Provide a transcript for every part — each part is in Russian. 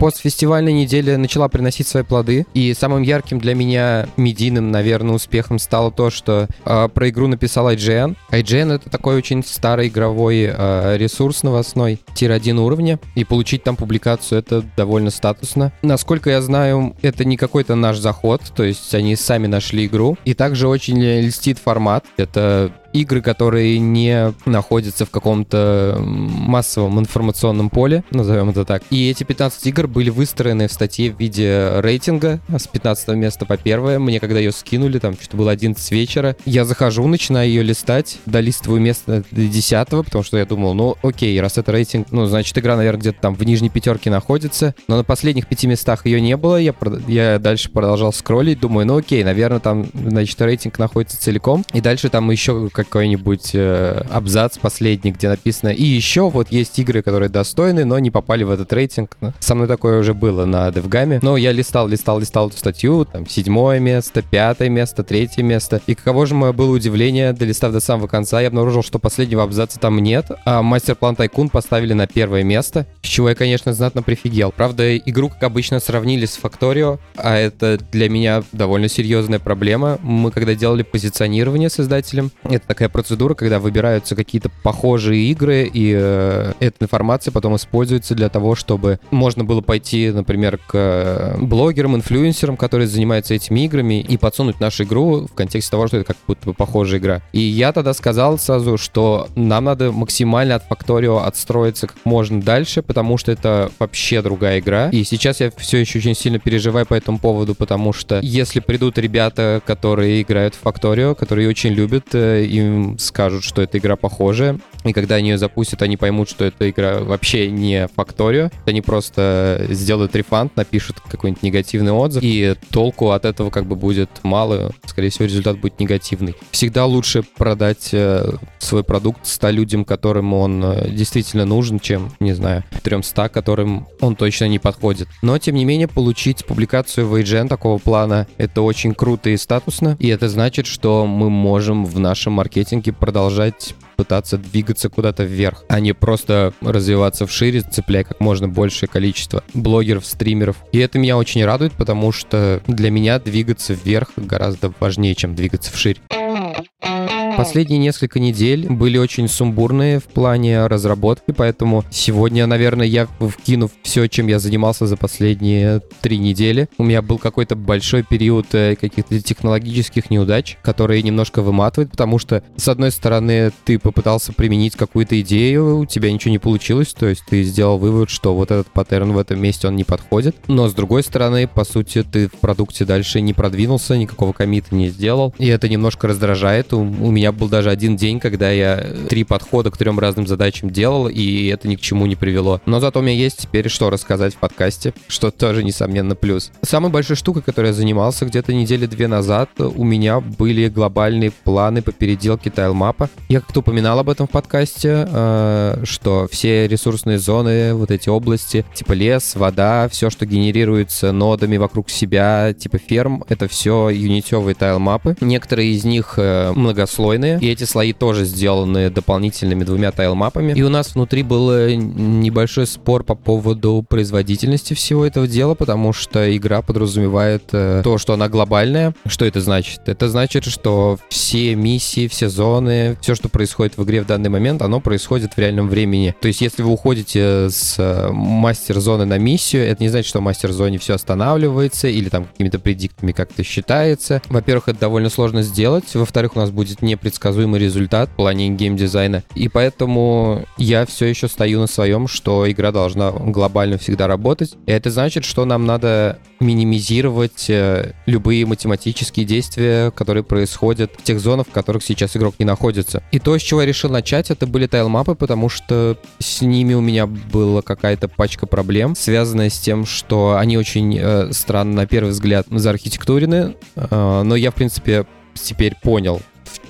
постфестивальная неделя начала приносить свои плоды, и самым ярким для меня медийным, наверное, успехом стало то, что э, про игру написал IGN. IGN — это такой очень старый игровой э, ресурс новостной, tier-1 уровня, и получить там публикацию — это довольно статусно. Насколько я знаю, это не какой-то наш заход, то есть они сами нашли игру, и также очень льстит формат. Это игры, которые не находятся в каком-то массовом информационном поле, назовем это так. И эти 15 игр были выстроены в статье в виде рейтинга с 15 места по первое. Мне когда ее скинули, там что-то было 11 вечера, я захожу, начинаю ее листать, долистываю место до 10 потому что я думал, ну окей, раз это рейтинг, ну значит игра, наверное, где-то там в нижней пятерке находится, но на последних пяти местах ее не было, я, я дальше продолжал скроллить, думаю, ну окей, наверное, там, значит, рейтинг находится целиком, и дальше там еще какой-нибудь э, абзац последний, где написано «И еще вот есть игры, которые достойны, но не попали в этот рейтинг». Со мной такое уже было на DevGAM. Но я листал, листал, листал эту статью, там, седьмое место, пятое место, третье место. И каково же мое было удивление, долистав до самого конца, я обнаружил, что последнего абзаца там нет, а мастер-план Тайкун поставили на первое место, с чего я, конечно, знатно прифигел. Правда, игру, как обычно, сравнили с Factorio, а это для меня довольно серьезная проблема. Мы, когда делали позиционирование с издателем, это такая процедура, когда выбираются какие-то похожие игры, и э, эта информация потом используется для того, чтобы можно было пойти, например, к э, блогерам, инфлюенсерам, которые занимаются этими играми, и подсунуть нашу игру в контексте того, что это как будто бы похожая игра. И я тогда сказал сразу, что нам надо максимально от Factorio отстроиться как можно дальше, потому что это вообще другая игра. И сейчас я все еще очень сильно переживаю по этому поводу, потому что если придут ребята, которые играют в Factorio, которые очень любят, э, им скажут, что эта игра похожая, и когда они ее запустят, они поймут, что эта игра вообще не Factorio. Они просто сделают рефанд, напишут какой-нибудь негативный отзыв, и толку от этого как бы будет мало. Скорее всего, результат будет негативный. Всегда лучше продать э, свой продукт 100 людям, которым он э, действительно нужен, чем, не знаю, 300, которым он точно не подходит. Но, тем не менее, получить публикацию в IGN такого плана — это очень круто и статусно, и это значит, что мы можем в нашем маркетинге маркетинге продолжать пытаться двигаться куда-то вверх, а не просто развиваться вшире, цепляя как можно большее количество блогеров, стримеров. И это меня очень радует, потому что для меня двигаться вверх гораздо важнее, чем двигаться вширь. Последние несколько недель были очень сумбурные в плане разработки, поэтому сегодня, наверное, я вкину все, чем я занимался за последние три недели. У меня был какой-то большой период э, каких-то технологических неудач, которые немножко выматывают, потому что, с одной стороны, ты попытался применить какую-то идею, у тебя ничего не получилось, то есть ты сделал вывод, что вот этот паттерн в этом месте, он не подходит. Но, с другой стороны, по сути, ты в продукте дальше не продвинулся, никакого комита не сделал, и это немножко раздражает. У, у меня был даже один день, когда я три подхода к трем разным задачам делал, и это ни к чему не привело. Но зато у меня есть теперь что рассказать в подкасте, что тоже, несомненно, плюс. Самой большой штукой, которой я занимался где-то недели две назад, у меня были глобальные планы по переделке тайлмапа. Я как-то упоминал об этом в подкасте, э, что все ресурсные зоны, вот эти области, типа лес, вода, все, что генерируется нодами вокруг себя, типа ферм, это все юнитевые тайлмапы. Некоторые из них э, многослойные, и эти слои тоже сделаны дополнительными двумя тайлмапами. И у нас внутри был э, небольшой спор по поводу производительности всего этого дела, потому что игра подразумевает э, то, что она глобальная. Что это значит? Это значит, что все миссии, все зоны, все, что происходит в игре в данный момент, оно происходит в реальном времени. То есть, если вы уходите с э, мастер-зоны на миссию, это не значит, что в мастер-зоне все останавливается или там какими-то предиктами как-то считается. Во-первых, это довольно сложно сделать. Во-вторых, у нас будет непредсказуемый предсказуемый результат в плане геймдизайна. И поэтому я все еще стою на своем, что игра должна глобально всегда работать. И это значит, что нам надо минимизировать э, любые математические действия, которые происходят в тех зонах, в которых сейчас игрок не находится. И то, с чего я решил начать, это были тайлмапы, потому что с ними у меня была какая-то пачка проблем, связанная с тем, что они очень э, странно на первый взгляд заархитектурены, э, но я, в принципе, теперь понял,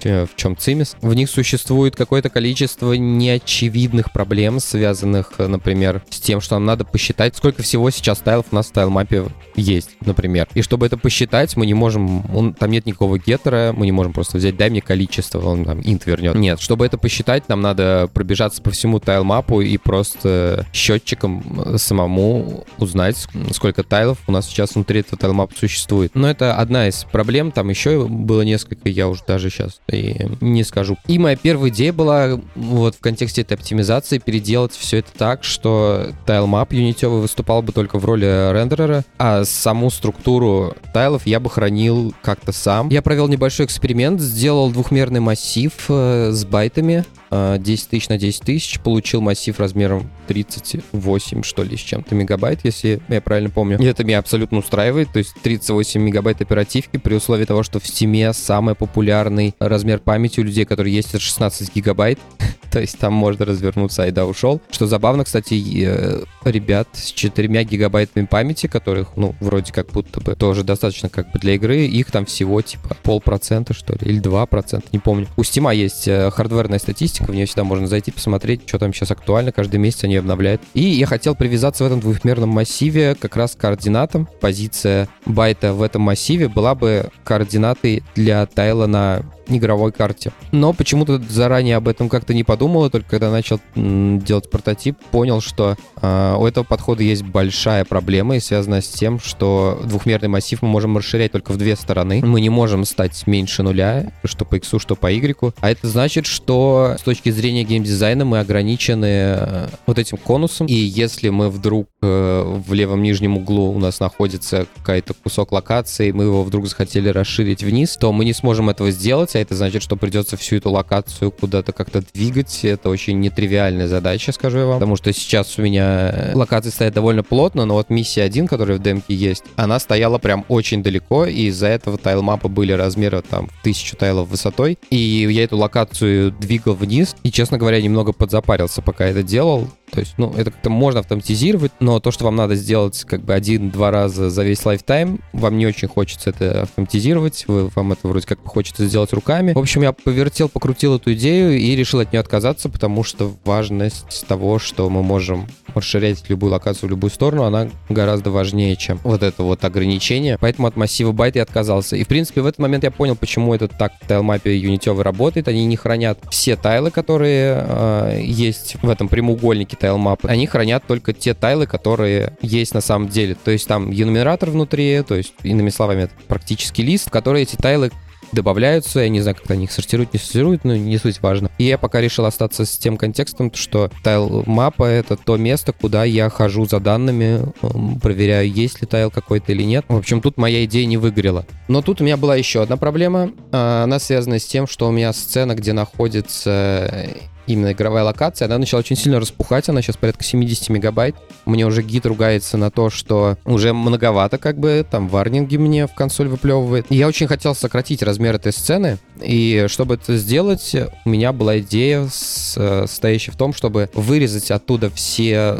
э, в чем цимис. В них существует какое-то количество неочевидных проблем, связанных, например, с тем, что нам надо посчитать, сколько всего сейчас тайлов у нас в тайлмапе есть, например. И чтобы это посчитать, мы не можем, он, там нет никакого геттера, мы не можем просто взять, дай мне количество, он там int вернет. Нет, чтобы это посчитать, нам надо пробежаться по всему тайлмапу и просто счетчиком самому узнать, сколько тайлов у нас сейчас внутри этого тайлмапа существует. Но это одна из проблем, там еще было несколько, я уже даже сейчас и не скажу. И моя первая идея была вот в контексте этой оптимизации переделать все это так, что тайлмап юнитевый выступал бы только в роли рендерера, а саму структуру тайлов я бы хранил как-то сам. Я провел небольшой эксперимент, сделал двухмерный массив э, с байтами, 10 э, тысяч на 10 тысяч, получил массив размером 38, что ли, с чем-то мегабайт, если я правильно помню. И это меня абсолютно устраивает, то есть 38 мегабайт оперативки при условии того, что в Steam самый популярный размер памяти у людей, который есть, это 16 гигабайт. то есть там можно развернуться, айда ушел. Что забавно, кстати, э, ребят с 4 гигабайтами памяти, которых, ну, вроде как будто бы тоже достаточно как бы для игры, их там всего типа полпроцента, что ли, или 2%, не помню. У Steam есть э, хардверная статистика, в нее всегда можно зайти, посмотреть, что там сейчас актуально, каждый месяц они обновляют. И я хотел привязаться в этом двухмерном массиве как раз координатам. Позиция байта в этом массиве была бы координатой для тайла на игровой карте. Но почему-то заранее об этом как-то не подумал, и только когда начал делать прототип, понял, что э, у этого подхода есть большая проблема, и связана с тем, что двухмерный массив мы можем расширять только в две стороны. Мы не можем стать меньше нуля, что по x, что по y. А это значит, что с точки зрения геймдизайна мы ограничены э, вот этим конусом, и если мы вдруг э, в левом нижнем углу у нас находится какой-то кусок локации, мы его вдруг захотели расширить вниз, то мы не сможем этого сделать, это значит, что придется всю эту локацию куда-то как-то двигать. Это очень нетривиальная задача, скажу я вам. Потому что сейчас у меня локации стоят довольно плотно, но вот миссия 1, которая в демке есть, она стояла прям очень далеко, и из-за этого tilemap ы были размера там тысячу тайлов высотой. И я эту локацию двигал вниз, и, честно говоря, немного подзапарился, пока это делал. То есть, ну, это как-то можно автоматизировать, но то, что вам надо сделать как бы один-два раза за весь lifetime, вам не очень хочется это автоматизировать, вы, вам это вроде как хочется сделать руками. В общем, я повертел, покрутил эту идею и решил от нее отказаться, потому что важность того, что мы можем расширять любую локацию в любую сторону, она гораздо важнее, чем вот это вот ограничение. Поэтому от массива байт я отказался. И, в принципе, в этот момент я понял, почему это так в тайлмапе юнитевый работает. Они не хранят все тайлы, которые э, есть в этом прямоугольнике тайлмапы. Они хранят только те тайлы, которые есть на самом деле. То есть там енумератор внутри, то есть, иными словами, это практически лист, в который эти тайлы добавляются, я не знаю, как они их сортируют, не сортируют, но не суть важно. И я пока решил остаться с тем контекстом, что тайл мапа — это то место, куда я хожу за данными, проверяю, есть ли тайл какой-то или нет. В общем, тут моя идея не выгорела. Но тут у меня была еще одна проблема. А, она связана с тем, что у меня сцена, где находится именно игровая локация, она начала очень сильно распухать, она сейчас порядка 70 мегабайт. Мне уже гид ругается на то, что уже многовато как бы, там варнинги мне в консоль выплевывает. я очень хотел сократить размер этой сцены, и чтобы это сделать, у меня была идея, состоящая в том, чтобы вырезать оттуда все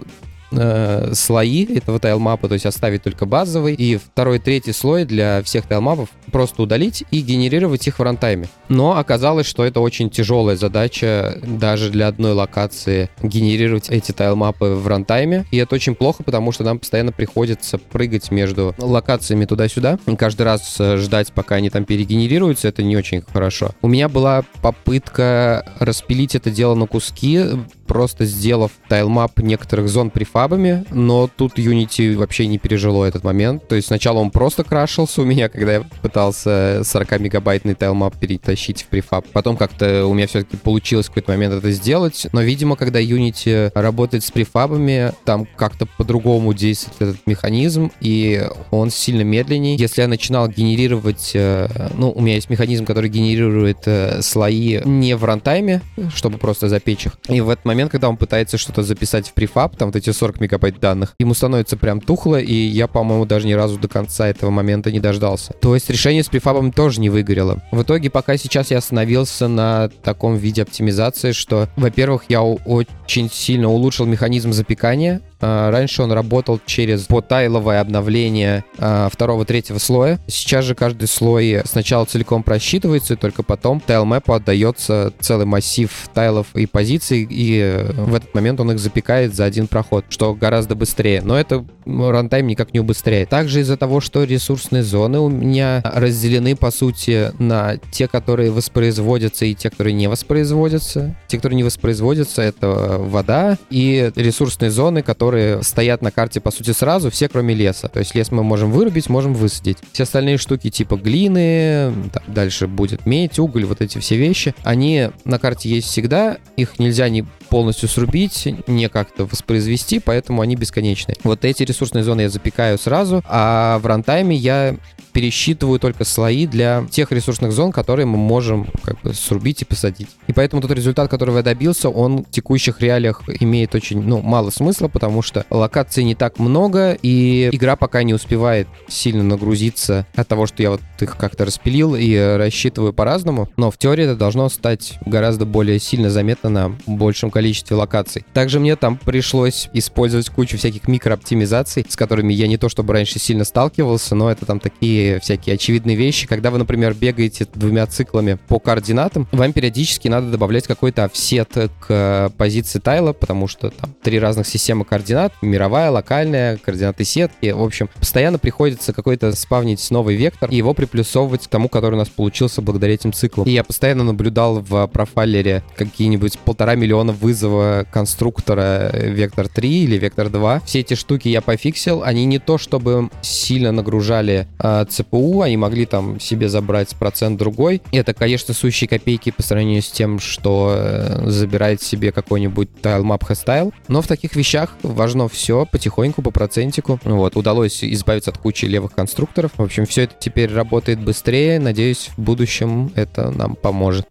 э, слои этого тайлмапа, то есть оставить только базовый, и второй, третий слой для всех тайлмапов просто удалить и генерировать их в рантайме. Но оказалось, что это очень тяжелая задача даже для одной локации генерировать эти тайлмапы в рантайме, и это очень плохо, потому что нам постоянно приходится прыгать между локациями туда-сюда, и каждый раз э, ждать, пока они там перегенерируются, это не очень хорошо. У меня была попытка распилить это дело на куски, просто сделав тайлмап некоторых зон префабами, но тут Unity вообще не пережило этот момент. То есть сначала он просто крашился у меня, когда я пытался 40-мегабайтный тайлмап перетащить в префаб. Потом как-то у меня все-таки получилось в какой-то момент это сделать, но, видимо, когда Unity работает с префабами, там как-то по-другому действует этот механизм, и он сильно медленнее. Если я начинал генерировать, э, ну, у меня есть механизм, который генерирует э, слои не в рантайме, чтобы просто запечь их, и в этот момент момент, когда он пытается что-то записать в префаб, там вот эти 40 мегабайт данных, ему становится прям тухло, и я, по-моему, даже ни разу до конца этого момента не дождался. То есть решение с префабом тоже не выгорело. В итоге, пока сейчас я остановился на таком виде оптимизации, что, во-первых, я очень сильно улучшил механизм запекания, раньше он работал через потайловое обновление а, второго, третьего слоя. Сейчас же каждый слой сначала целиком просчитывается, и только потом тайлмэпу отдается целый массив тайлов и позиций, и в этот момент он их запекает за один проход, что гораздо быстрее. Но это рантайм никак не убыстряет. Также из-за того, что ресурсные зоны у меня разделены, по сути, на те, которые воспроизводятся, и те, которые не воспроизводятся. Те, которые не воспроизводятся, это вода и ресурсные зоны, которые стоят на карте, по сути, сразу, все кроме леса. То есть лес мы можем вырубить, можем высадить. Все остальные штуки типа глины, дальше будет медь, уголь, вот эти все вещи, они на карте есть всегда, их нельзя не полностью срубить, не как-то воспроизвести, поэтому они бесконечны. Вот эти ресурсные зоны я запекаю сразу, а в рантайме я пересчитываю только слои для тех ресурсных зон, которые мы можем как бы срубить и посадить. И поэтому тот результат, которого я добился, он в текущих реалиях имеет очень, ну, мало смысла, потому что локаций не так много, и игра пока не успевает сильно нагрузиться от того, что я вот их как-то распилил и рассчитываю по-разному. Но в теории это должно стать гораздо более сильно заметно на большем количестве локаций. Также мне там пришлось использовать кучу всяких микрооптимизаций, с которыми я не то чтобы раньше сильно сталкивался, но это там такие всякие очевидные вещи. Когда вы, например, бегаете двумя циклами по координатам, вам периодически надо добавлять какой-то офсет к позиции тайла, потому что там три разных системы координат, мировая, локальная, координаты сетки. В общем, постоянно приходится какой-то спавнить новый вектор и его приплюсовывать к тому, который у нас получился благодаря этим циклам. И я постоянно наблюдал в профайлере какие-нибудь полтора миллиона вы вызова конструктора Vector 3 или Vector 2. Все эти штуки я пофиксил. Они не то чтобы сильно нагружали э, ЦПУ, они могли там себе забрать процент другой. Это, конечно, сущие копейки по сравнению с тем, что э, забирает себе какой-нибудь tilemap hairstyle. Но в таких вещах важно все потихоньку, по процентику. Вот, удалось избавиться от кучи левых конструкторов. В общем, все это теперь работает быстрее. Надеюсь, в будущем это нам поможет.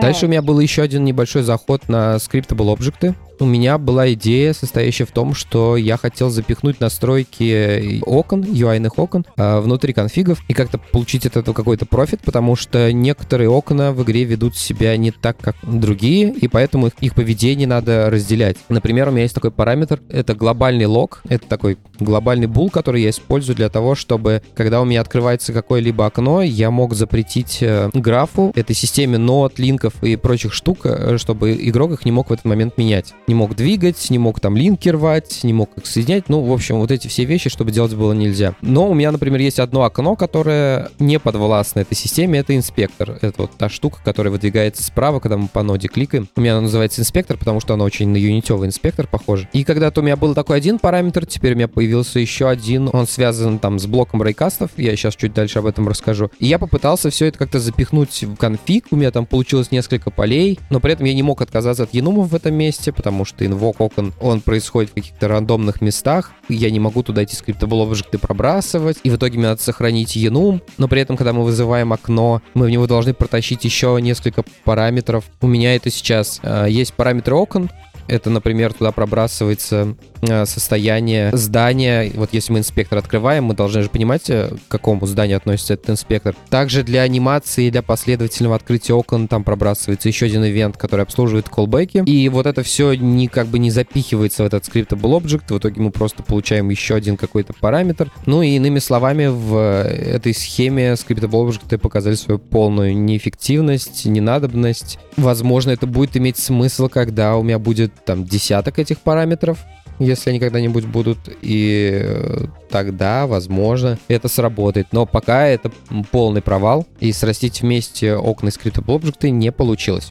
Дальше у меня был еще один небольшой заход на Scriptable объекты у меня была идея, состоящая в том, что я хотел запихнуть настройки окон, UI-ных окон, а, внутри конфигов и как-то получить от этого какой-то профит, потому что некоторые окна в игре ведут себя не так, как другие, и поэтому их, их поведение надо разделять. Например, у меня есть такой параметр, это глобальный лог, это такой глобальный бул, который я использую для того, чтобы, когда у меня открывается какое-либо окно, я мог запретить э, графу, этой системе нот, линков и прочих штук, э, чтобы игрок их не мог в этот момент менять не мог двигать, не мог там линки рвать, не мог их соединять. Ну, в общем, вот эти все вещи, чтобы делать было нельзя. Но у меня, например, есть одно окно, которое не подвластно этой системе, это инспектор. Это вот та штука, которая выдвигается справа, когда мы по ноде кликаем. У меня она называется инспектор, потому что она очень на юнитевый инспектор похожа. И когда-то у меня был такой один параметр, теперь у меня появился еще один, он связан там с блоком рейкастов, я сейчас чуть дальше об этом расскажу. И я попытался все это как-то запихнуть в конфиг, у меня там получилось несколько полей, но при этом я не мог отказаться от енумов в этом месте, потому потому что инвок окон, он происходит в каких-то рандомных местах, я не могу туда эти скриптable объекты пробрасывать, и в итоге мне надо сохранить enum, но при этом, когда мы вызываем окно, мы в него должны протащить еще несколько параметров. У меня это сейчас э, есть параметры окон, это, например, туда пробрасывается состояние здания. Вот если мы инспектор открываем, мы должны же понимать, э, к какому зданию относится этот инспектор. Также для анимации, для последовательного открытия окон там пробрасывается еще один ивент, который обслуживает колбеки. И вот это все не как бы не запихивается в этот scriptable object. В итоге мы просто получаем еще один какой-то параметр. Ну и иными словами, в этой схеме scriptable object показали свою полную неэффективность, ненадобность. Возможно, это будет иметь смысл, когда у меня будет там десяток этих параметров, если они когда-нибудь будут, и э, тогда, возможно, это сработает. Но пока это полный провал, и срастить вместе окна и Scriptable Object не получилось.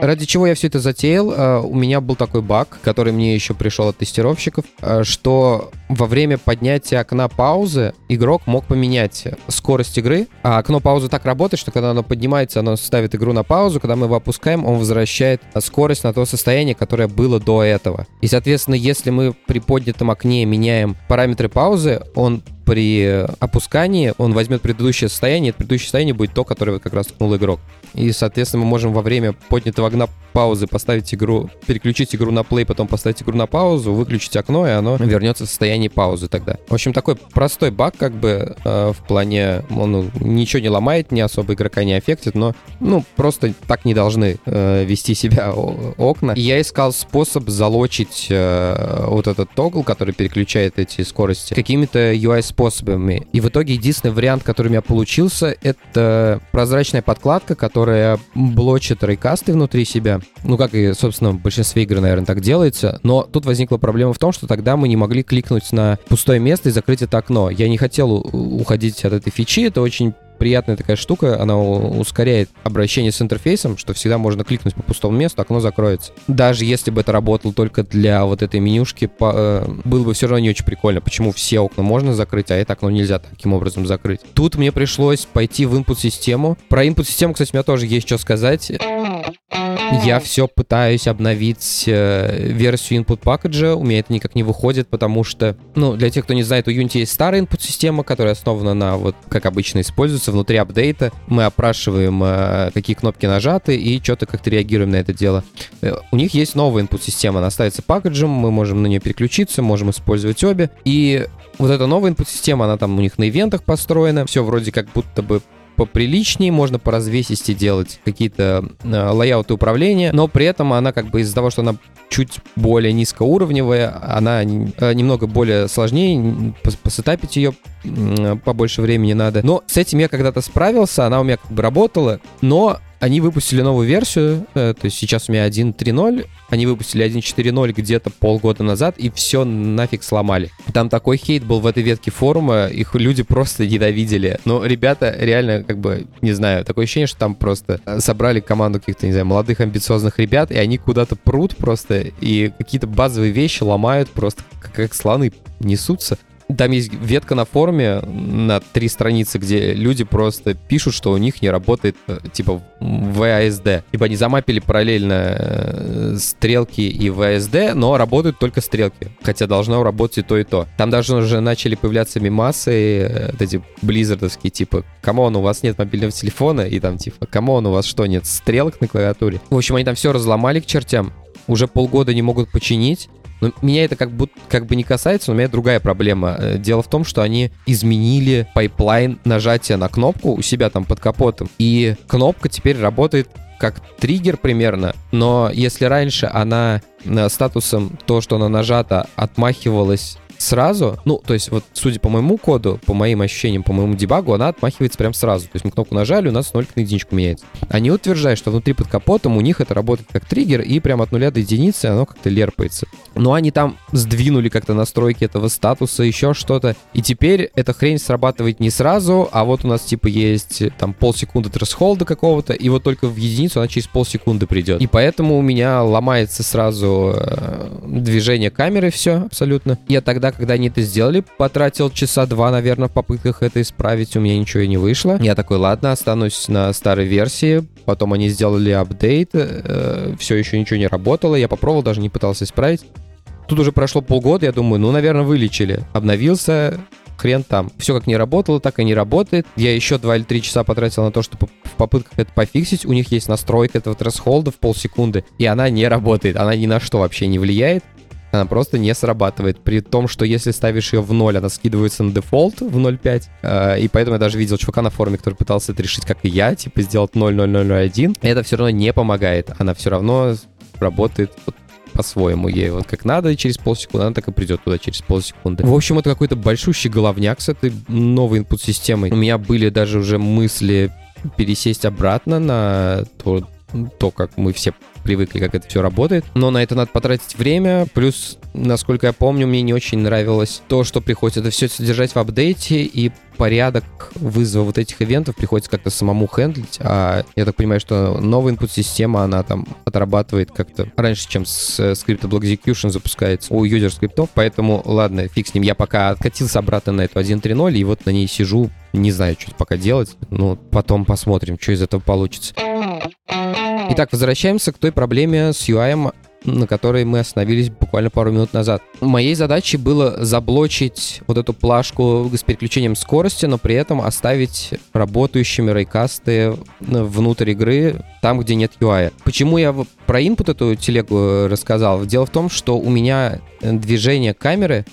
Ради чего я все это затеял? Э, у меня был такой баг, который мне еще пришел от тестировщиков, э, что во время поднятия окна паузы игрок мог поменять скорость игры, а окно паузы так работает, что когда оно поднимается, оно ставит игру на паузу, когда мы его опускаем, он возвращает скорость на то состояние, которое было до этого. И, соответственно, если мы при поднятом окне меняем параметры паузы, он при опускании он возьмет предыдущее состояние, и предыдущее состояние будет то, которое как раз ткнул игрок. И, соответственно, мы можем во время поднятого огня паузы поставить игру, переключить игру на плей, потом поставить игру на паузу, выключить окно, и оно вернется в состояние паузы тогда. В общем, такой простой баг, как бы, э, в плане, он ничего не ломает, не особо игрока не аффектит, но, ну, просто так не должны э, вести себя окна. И я искал способ залочить э, вот этот тогл, который переключает эти скорости, какими-то UI-способами. И в итоге единственный вариант, который у меня получился, это прозрачная подкладка, которая блочит рейкасты внутри себя. Ну, как и, собственно, в большинстве игр, наверное, так делается. Но тут возникла проблема в том, что тогда мы не могли кликнуть на пустое место и закрыть это окно. Я не хотел уходить от этой фичи, это очень приятная такая штука, она ускоряет обращение с интерфейсом, что всегда можно кликнуть по пустому месту, окно закроется. Даже если бы это работало только для вот этой менюшки, по, э, было бы все равно не очень прикольно, почему все окна можно закрыть, а это окно нельзя таким образом закрыть. Тут мне пришлось пойти в input-систему. Про input-систему, кстати, у меня тоже есть что сказать. Я все пытаюсь обновить э, версию input package, у меня это никак не выходит, потому что, ну, для тех, кто не знает, у Unity есть старая input система, которая основана на, вот, как обычно используется, внутри апдейта. Мы опрашиваем, э, какие кнопки нажаты, и что-то как-то реагируем на это дело. Э, у них есть новая input система, она ставится пакеджем, мы можем на нее переключиться, можем использовать обе. И вот эта новая input система, она там у них на ивентах построена, все вроде как будто бы поприличнее, можно по развесисти делать какие-то э, лайауты управления, но при этом она как бы из-за того, что она чуть более низкоуровневая, она э, немного более сложнее, посетапить ее побольше времени надо. Но с этим я когда-то справился, она у меня как бы работала, но они выпустили новую версию, э, то есть сейчас у меня 1.3.0, они выпустили 1.4.0 где-то полгода назад, и все нафиг сломали. Там такой хейт был в этой ветке форума, их люди просто ненавидели. Но ребята реально, как бы, не знаю, такое ощущение, что там просто э, собрали команду каких-то, не знаю, молодых амбициозных ребят, и они куда-то прут просто, и какие-то базовые вещи ломают просто, как, как слоны несутся. Там есть ветка на форуме на три страницы, где люди просто пишут, что у них не работает э, типа WASD. Типа они замапили параллельно э, стрелки и WASD, но работают только стрелки. Хотя должно работать и то, и то. Там даже уже начали появляться мемасы, э, вот эти близзардовские, типа, come on, у вас нет мобильного телефона, и там типа, come on, у вас что, нет стрелок на клавиатуре? В общем, они там все разломали к чертям уже полгода не могут починить. Но меня это как, будто, как бы не касается, но у меня другая проблема. Э, дело в том, что они изменили pipeline нажатия на кнопку у себя там под капотом. И кнопка теперь работает как триггер примерно, но если раньше она э, статусом то, что она нажата, отмахивалась сразу, ну, то есть вот, судя по моему коду, по моим ощущениям, по моему дебагу, она отмахивается прям сразу. То есть мы кнопку нажали, у нас 0 на единичку меняется. Они утверждают, что внутри под капотом у них это работает как триггер, и прям от нуля до единицы оно как-то lerp ается. Но они там сдвинули как-то настройки этого статуса, еще что-то. И теперь эта хрень срабатывает не сразу, а вот у нас типа есть там полсекунды тресхолда какого-то, и вот только в единицу она через полсекунды придет. И поэтому у меня ломается сразу э, движение камеры все абсолютно. Я тогда когда они это сделали, потратил часа два, наверное, в попытках это исправить, у меня ничего и не вышло. Я такой, ладно, останусь на старой версии, потом они сделали апдейт, э, все еще ничего не работало, я попробовал, даже не пытался исправить. Тут уже прошло полгода, я думаю, ну, наверное, вылечили. Обновился, хрен там. Все как не работало, так и не работает. Я еще 2 или 3 часа потратил на то, чтобы в попытках это пофиксить. У них есть настройка этого тресхолда в полсекунды, и она не работает. Она ни на что вообще не влияет она просто не срабатывает. При том, что если ставишь ее в 0, она скидывается на дефолт в 0.5. Э, и поэтому я даже видел чувака на форуме, который пытался это решить, как и я, типа сделать 0.0001. Это все равно не помогает. Она все равно работает по-своему ей вот как надо, через полсекунды она так и придет туда через полсекунды. В общем, это какой-то большущий головняк с этой новой input-системой. У меня были даже уже мысли пересесть обратно на то, то, как мы все привыкли, как это все работает. Но на это надо потратить время. Плюс, насколько я помню, мне не очень нравилось то, что приходится это все содержать в апдейте, и порядок вызова вот этих ивентов приходится как-то самому хендлить. А я так понимаю, что новая input-система, она там отрабатывает как-то раньше, чем с скрипта Block Execution запускается у юзер скриптов. Поэтому, ладно, фиг с ним. Я пока откатился обратно на эту 1.3.0, и вот на ней сижу, не знаю, что пока делать. Ну, потом посмотрим, что из этого получится. Итак, возвращаемся к той проблеме с UI на которой мы остановились буквально пару минут назад. Моей задачей было заблочить вот эту плашку с переключением скорости, но при этом оставить работающими рейкасты внутрь игры, там, где нет UI. Почему я про input эту телегу рассказал? Дело в том, что у меня движение камеры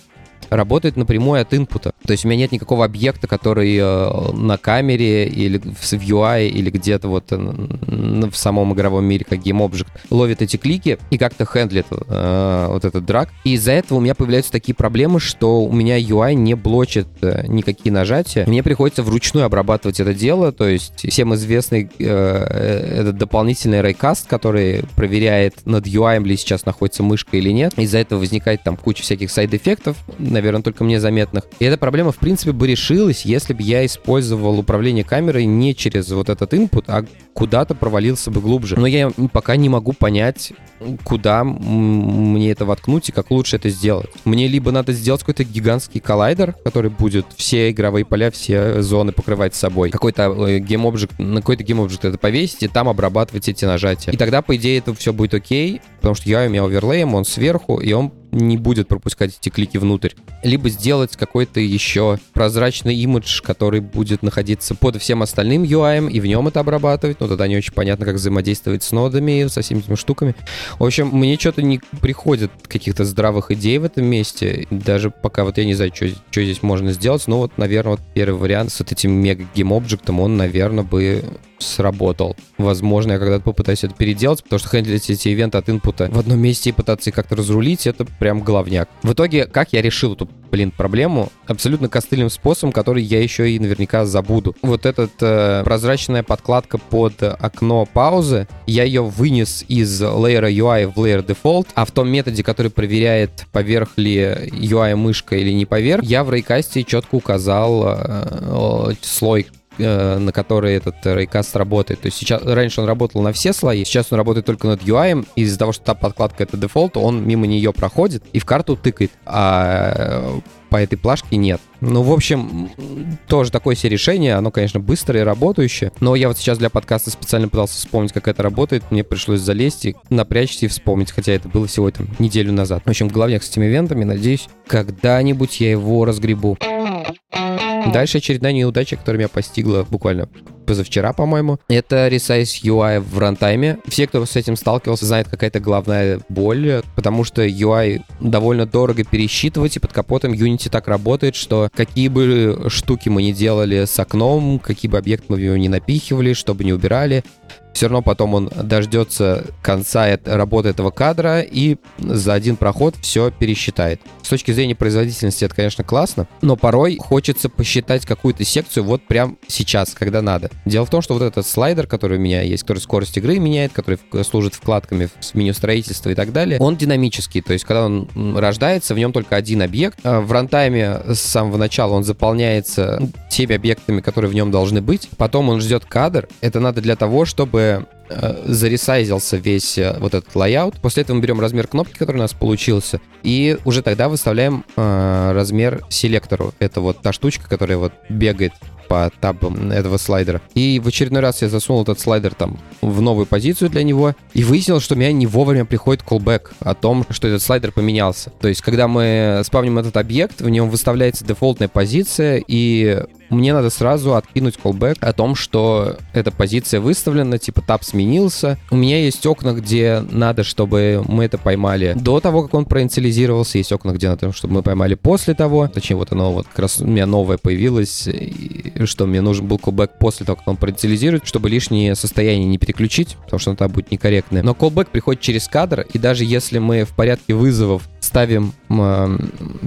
работает напрямую от инпута. То есть у меня нет никакого объекта, который э, на камере или в UI или где-то вот э, в самом игровом мире, как GameObject, ловит эти клики и как-то хендлит э, вот этот драг. И из-за этого у меня появляются такие проблемы, что у меня UI не блочит э, никакие нажатия. Мне приходится вручную обрабатывать это дело, то есть всем известный э, этот дополнительный raycast, который проверяет над UI ли сейчас находится мышка или нет. Из-за этого возникает там куча всяких side effect ов, наверное, только мне заметных. И эта проблема, в принципе, бы решилась, если бы я использовал управление камерой не через вот этот input, а куда-то провалился бы глубже. Но я пока не могу понять, куда мне это воткнуть и как лучше это сделать. Мне либо надо сделать какой-то гигантский коллайдер, который будет все игровые поля, все зоны покрывать собой. Какой-то э, game-объект, на какой-то game-объект это повесить и там обрабатывать эти нажатия. И тогда, по идее, это все будет окей, потому что я у меня оверлеем, он сверху, и он не будет пропускать эти клики внутрь. Либо сделать какой-то еще прозрачный имидж, который будет находиться под всем остальным UI, и в нем это обрабатывать. Тогда не очень понятно, как взаимодействовать с нодами, со всеми этими штуками. В общем, мне что-то не приходит каких-то здравых идей в этом месте. Даже пока вот я не знаю, что, что здесь можно сделать. Но вот, наверное, вот первый вариант с вот этим мега гейм объектом он, наверное, бы сработал. Возможно, я когда-то попытаюсь это переделать, потому что хендлить эти ивенты от инпута в одном месте и пытаться их как-то разрулить, это прям головняк. В итоге, как я решил эту, блин, проблему? Абсолютно костыльным способом, который я еще и наверняка забуду. Вот эта э, прозрачная подкладка под окно паузы, я ее вынес из layer UI в layer default, а в том методе, который проверяет, поверх ли UI мышка или не поверх, я в рейкасте четко указал э, слой Э, на который этот рейкаст работает. То есть сейчас, раньше он работал на все слои, сейчас он работает только над UI, из-за того, что та подкладка это дефолт, он мимо нее проходит и в карту тыкает, а по этой плашке нет. Ну, в общем, тоже такое себе решение. Оно, конечно, быстрое и работающее. Но я вот сейчас для подкаста специально пытался вспомнить, как это работает. Мне пришлось залезть и напрячься и вспомнить, хотя это было всего там неделю назад. В общем, голове с этими ивентами, надеюсь, когда-нибудь я его разгребу. Дальше очередная неудача, которая меня постигла буквально позавчера, по-моему. Это Resize UI в рантайме. Все, кто с этим сталкивался, знают, какая то главная боль, потому что UI довольно дорого пересчитывать, и под капотом Unity так работает, что какие бы штуки мы не делали с окном, какие бы объекты мы в него не напихивали, чтобы не убирали, все равно потом он дождется конца работы этого кадра и за один проход все пересчитает. С точки зрения производительности это, конечно, классно, но порой хочется посчитать какую-то секцию вот прям сейчас, когда надо. Дело в том, что вот этот слайдер, который у меня есть, который скорость игры меняет, который служит вкладками в меню строительства и так далее, он динамический, то есть когда он рождается, в нем только один объект. А в рантайме с самого начала он заполняется теми объектами, которые в нем должны быть. Потом он ждет кадр. Это надо для того, чтобы э, заресайзился весь э, вот этот layout. После этого мы берем размер кнопки, который у нас получился, и уже тогда выставляем э, размер селектору. Это вот та штучка, которая вот бегает по табам этого слайдера. И в очередной раз я засунул этот слайдер там в новую позицию для него и выяснил, что у меня не вовремя приходит callback о том, что этот слайдер поменялся. То есть, когда мы спавним этот объект, в нем выставляется дефолтная позиция, и мне надо сразу откинуть callback о том, что эта позиция выставлена, типа таб сменился. У меня есть окна, где надо, чтобы мы это поймали до того, как он проинициализировался. Есть окна, где надо, чтобы мы поймали после того. Точнее, вот оно вот как раз у меня новое появилось, что мне нужен был callback после того, как он проинициализирует, чтобы лишнее состояние не переключить, потому что оно там будет некорректное. Но callback приходит через кадр, и даже если мы в порядке вызовов ставим э,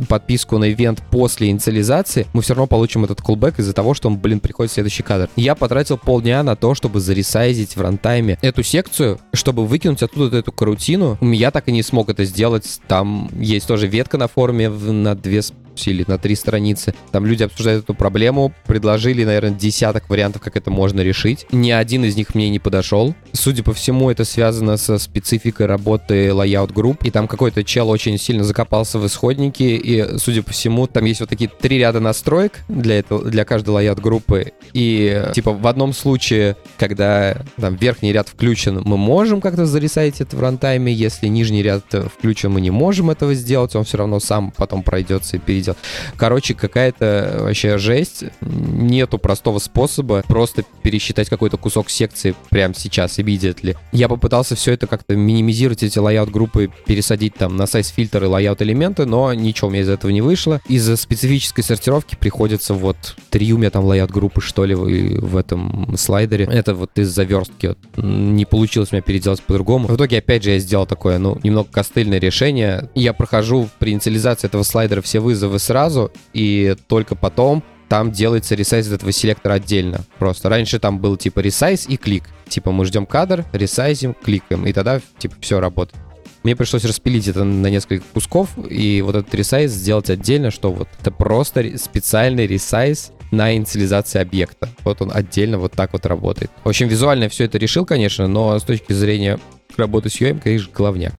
подписку на ивент после инициализации, мы все равно получим этот callback из-за того, что он, блин, приходит в следующий кадр. Я потратил полдня на то, чтобы заресайзить в рантайме эту секцию, чтобы выкинуть оттуда эту карутину. Я так и не смог это сделать. Там есть тоже ветка на форуме на две или на три страницы. Там люди обсуждают эту проблему, предложили, наверное, десяток вариантов, как это можно решить. Ни один из них мне не подошел. Судя по всему, это связано со спецификой работы layout групп, и там какой-то чел очень сильно закопался в исходники, и, судя по всему, там есть вот такие три ряда настроек для, этого, для каждой layout группы, и, типа, в одном случае, когда там верхний ряд включен, мы можем как-то зарисайить это в рантайме, если нижний ряд включен, мы не можем этого сделать, он все равно сам потом пройдется и перейдет. Короче, какая-то вообще жесть. Нету простого способа просто пересчитать какой-то кусок секции прямо сейчас, immediately. Я попытался все это как-то минимизировать, эти layout группы, пересадить там на size fitter ы, layout элементы, но ничего у меня из этого не вышло. Из-за специфической сортировки приходится вот три у меня там layout группы, что ли, в этом слайдере. Это вот из-за верстки. Вот, не получилось у меня переделать по-другому. В итоге, опять же, я сделал такое, ну, немного костыльное решение. Я прохожу при инициализации этого слайдера все вызовы сразу, и только потом там делается ресайз этого селектора отдельно. Просто раньше там был типа ресайз и клик. Типа мы ждем кадр, ресайзим, кликаем, и тогда типа все работает. Мне пришлось распилить это на несколько кусков, и вот этот ресайз сделать отдельно, что вот это просто специальный ресайз на инициализации объекта. Вот он отдельно вот так вот работает. В общем, визуально все это решил, конечно, но с точки зрения работы с UI, конечно, головняк.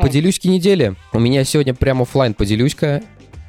Поделюсь недели. У меня сегодня прямо офлайн поделюсь-ка.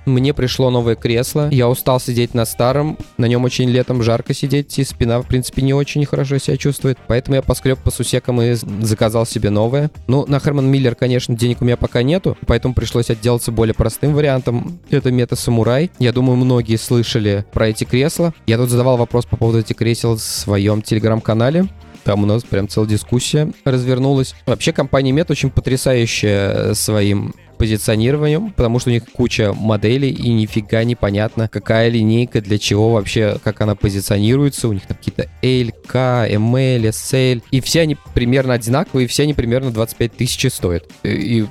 Мне пришло новое кресло. Я устал сидеть на старом. На нем очень летом жарко сидеть, и спина, в принципе, не очень хорошо себя чувствует. Поэтому я поскреб по сусекам и заказал себе новое. Ну, на Herman Miller, конечно, денег у меня пока нету, поэтому пришлось отделаться более простым вариантом. Это Мета Самурай. Я думаю, многие слышали про эти кресла. Я тут задавал вопрос по поводу этих кресел в своем телеграм-канале. Там у нас прям целая дискуссия развернулась. Вообще компания Мет очень потрясающая своим позиционированием, потому что у них куча моделей и нифига непонятно, какая линейка, для чего вообще, как она позиционируется. У них там какие-то L, K, ML, SL. И все они примерно одинаковые, все они примерно 25 тысяч стоят. И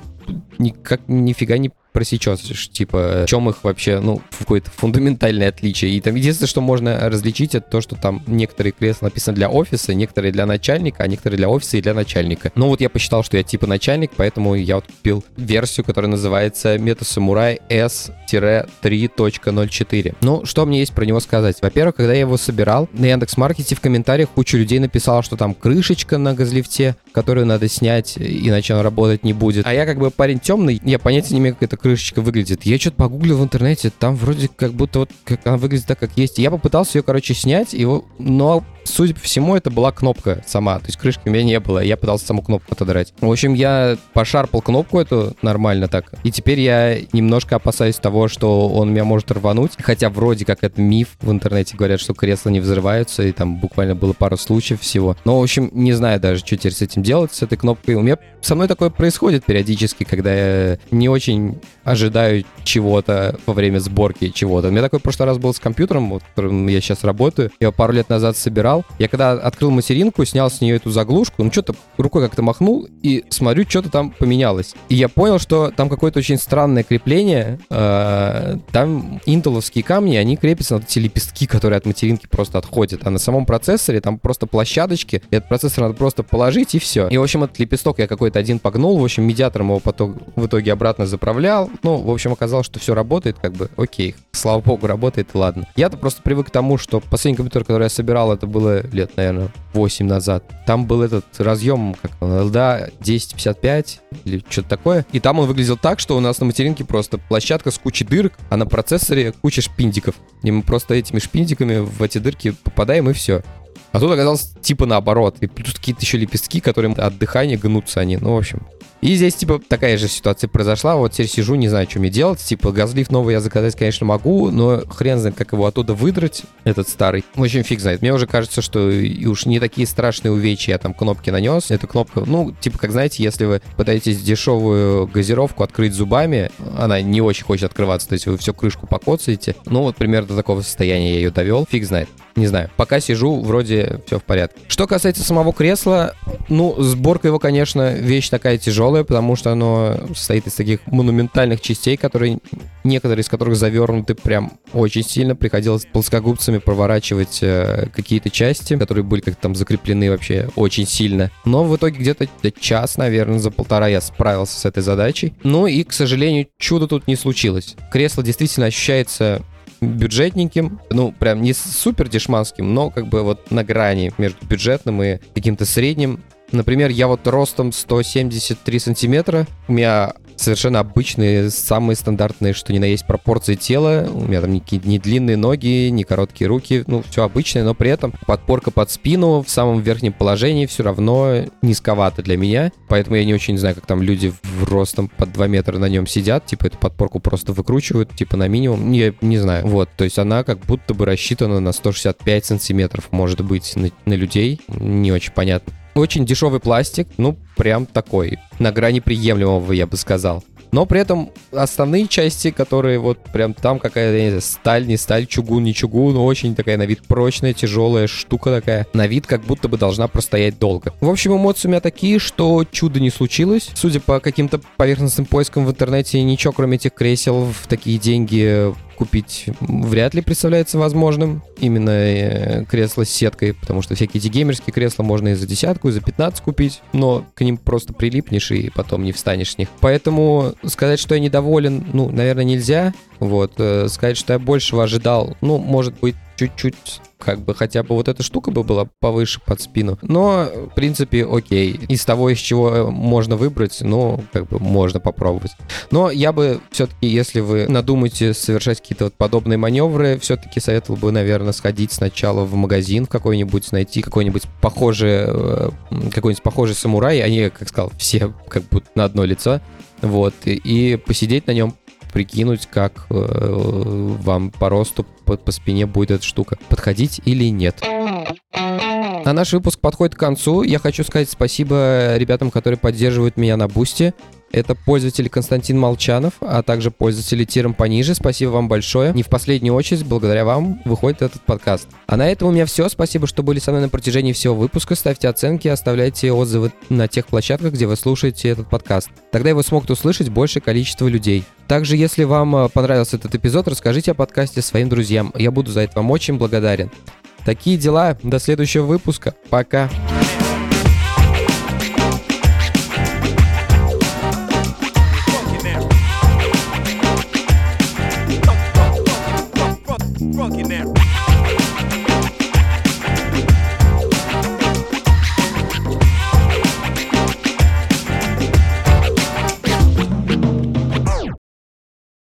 никак нифига не просечешь, типа, в чем их вообще, ну, какое-то фундаментальное отличие. И там единственное, что можно различить, это то, что там некоторые кресла написаны для офиса, некоторые для начальника, а некоторые для офиса и для начальника. Ну вот я посчитал, что я типа начальник, поэтому я вот купил версию, которая называется Meta Samurai S-3.04. Ну, что мне есть про него сказать? Во-первых, когда я его собирал, на Яндекс.Маркете в комментариях куча людей написала, что там крышечка на газлифте, которую надо снять, иначе он работать не будет. А я как бы парень темный, я понятия не имею, как это крышечка выглядит. Я что-то погуглил в интернете, там вроде как будто вот как она выглядит так, как есть. Я попытался ее, короче, снять, его, но судя по всему, это была кнопка сама. То есть крышки у меня не было. Я пытался саму кнопку отодрать. В общем, я пошарпал кнопку эту нормально так. И теперь я немножко опасаюсь того, что он меня может рвануть. Хотя вроде как это миф. В интернете говорят, что кресла не взрываются. И там буквально было пару случаев всего. Но, в общем, не знаю даже, что теперь с этим делать, с этой кнопкой. У меня со мной такое происходит периодически, когда я не очень ожидаю чего-то во время сборки чего-то. У меня такой в прошлый раз был с компьютером, вот, которым я сейчас работаю. Я пару лет назад собирал. Я когда открыл материнку, снял с нее эту заглушку, ну что-то рукой как-то махнул и смотрю, что-то там поменялось. И я понял, что там какое-то очень странное крепление. Э, там интеловские камни, они крепятся на эти лепестки, которые от материнки просто отходят. А на самом процессоре там просто площадочки. Этот процессор надо просто положить и все. И, в общем, этот лепесток я какой-то один погнул. В общем, медиатором его потом в итоге обратно заправлял. Ну, в общем, оказалось, что все работает, как бы, окей, слава богу, работает, ладно. Я-то просто привык к тому, что последний компьютер, который я собирал, это было лет, наверное, 8 назад. Там был этот разъем, как LDA 1055 или что-то такое. И там он выглядел так, что у нас на материнке просто площадка с кучей дырок, а на процессоре куча шпинтиков. И мы просто этими шпинтиками в эти дырки попадаем, и все. А тут оказалось типа наоборот. И тут какие-то еще лепестки, которые от дыхания гнутся они. Ну, в общем, и здесь, типа, такая же ситуация произошла. Вот теперь сижу, не знаю, что мне делать. Типа, газлифт новый я заказать, конечно, могу, но хрен знает, как его оттуда выдрать, этот старый. В общем, фиг знает. Мне уже кажется, что и уж не такие страшные увечья я там кнопки нанес. Эта кнопка, ну, типа, как знаете, если вы пытаетесь дешевую газировку открыть зубами, она не очень хочет открываться, то есть вы всю крышку покоцаете. Ну, вот примерно до такого состояния я ее довел. Фиг знает. Не знаю, пока сижу, вроде все в порядке. Что касается самого кресла, ну, сборка его, конечно, вещь такая тяжелая, потому что оно состоит из таких монументальных частей, которые, некоторые из которых завернуты прям очень сильно. Приходилось плоскогубцами проворачивать э, какие-то части, которые были как-то там закреплены вообще очень сильно. Но в итоге где-то час, наверное, за полтора я справился с этой задачей. Ну и, к сожалению, чудо тут не случилось. Кресло действительно ощущается бюджетненьким, ну, прям не супер дешманским, но как бы вот на грани между бюджетным и каким-то средним. Например, я вот ростом 173 сантиметра, у меня совершенно обычные, самые стандартные, что ни на есть пропорции тела. У меня там ни, ни длинные ноги, ни короткие руки, ну, все обычное, но при этом подпорка под спину в самом верхнем положении все равно низковато для меня. Поэтому я не очень знаю, как там люди в ростом под 2 метра на нем сидят, типа эту подпорку просто выкручивают, типа на минимум. Я не знаю. Вот, то есть она как будто бы рассчитана на 165 сантиметров, может быть, на, на людей. Не очень понятно. Очень дешевый пластик, ну, прям такой, на грани приемлемого, я бы сказал. Но при этом основные части, которые вот прям там какая-то сталь, не сталь, чугун, не чугун, очень такая на вид прочная, тяжелая штука такая. На вид как будто бы должна простоять долго. В общем, эмоции у меня такие, что чудо не случилось. Судя по каким-то поверхностным поискам в интернете, ничего кроме этих кресел в такие деньги купить вряд ли представляется возможным. Именно э, кресло с сеткой, потому что всякие эти геймерские кресла можно и за десятку, и за 15 купить, но к ним просто прилипнешь и потом не встанешь с них. Поэтому сказать, что я недоволен, ну, наверное, нельзя. Вот, э, сказать, что я большего ожидал, ну, может быть, чуть-чуть как бы хотя бы вот эта штука бы была повыше под спину. Но, в принципе, окей. Из того, из чего можно выбрать, ну, как бы можно попробовать. Но я бы все-таки, если вы надумаете совершать какие-то вот подобные маневры, все-таки советовал бы, наверное, сходить сначала в магазин какой-нибудь, найти какой-нибудь похожий, э, какой-нибудь похожий самурай. Они, как сказал, все как будто на одно лицо. Вот, и, и посидеть на нем, прикинуть, как э, вам по росту, по, по спине будет эта штука. Подходить или нет. А наш выпуск подходит к концу. Я хочу сказать спасибо ребятам, которые поддерживают меня на Бусти. Это пользователь Константин Молчанов, а также пользователи тиром пониже. Спасибо вам большое. Не в последнюю очередь, благодаря вам выходит этот подкаст. А на этом у меня все. Спасибо, что были со мной на протяжении всего выпуска. Ставьте оценки, оставляйте отзывы на тех площадках, где вы слушаете этот подкаст. Тогда его смогут услышать большее количество людей. Также, если вам э, понравился этот эпизод, расскажите о подкасте своим друзьям. Я буду за это вам очень благодарен. Такие дела. До следующего выпуска. Пока. Funky now.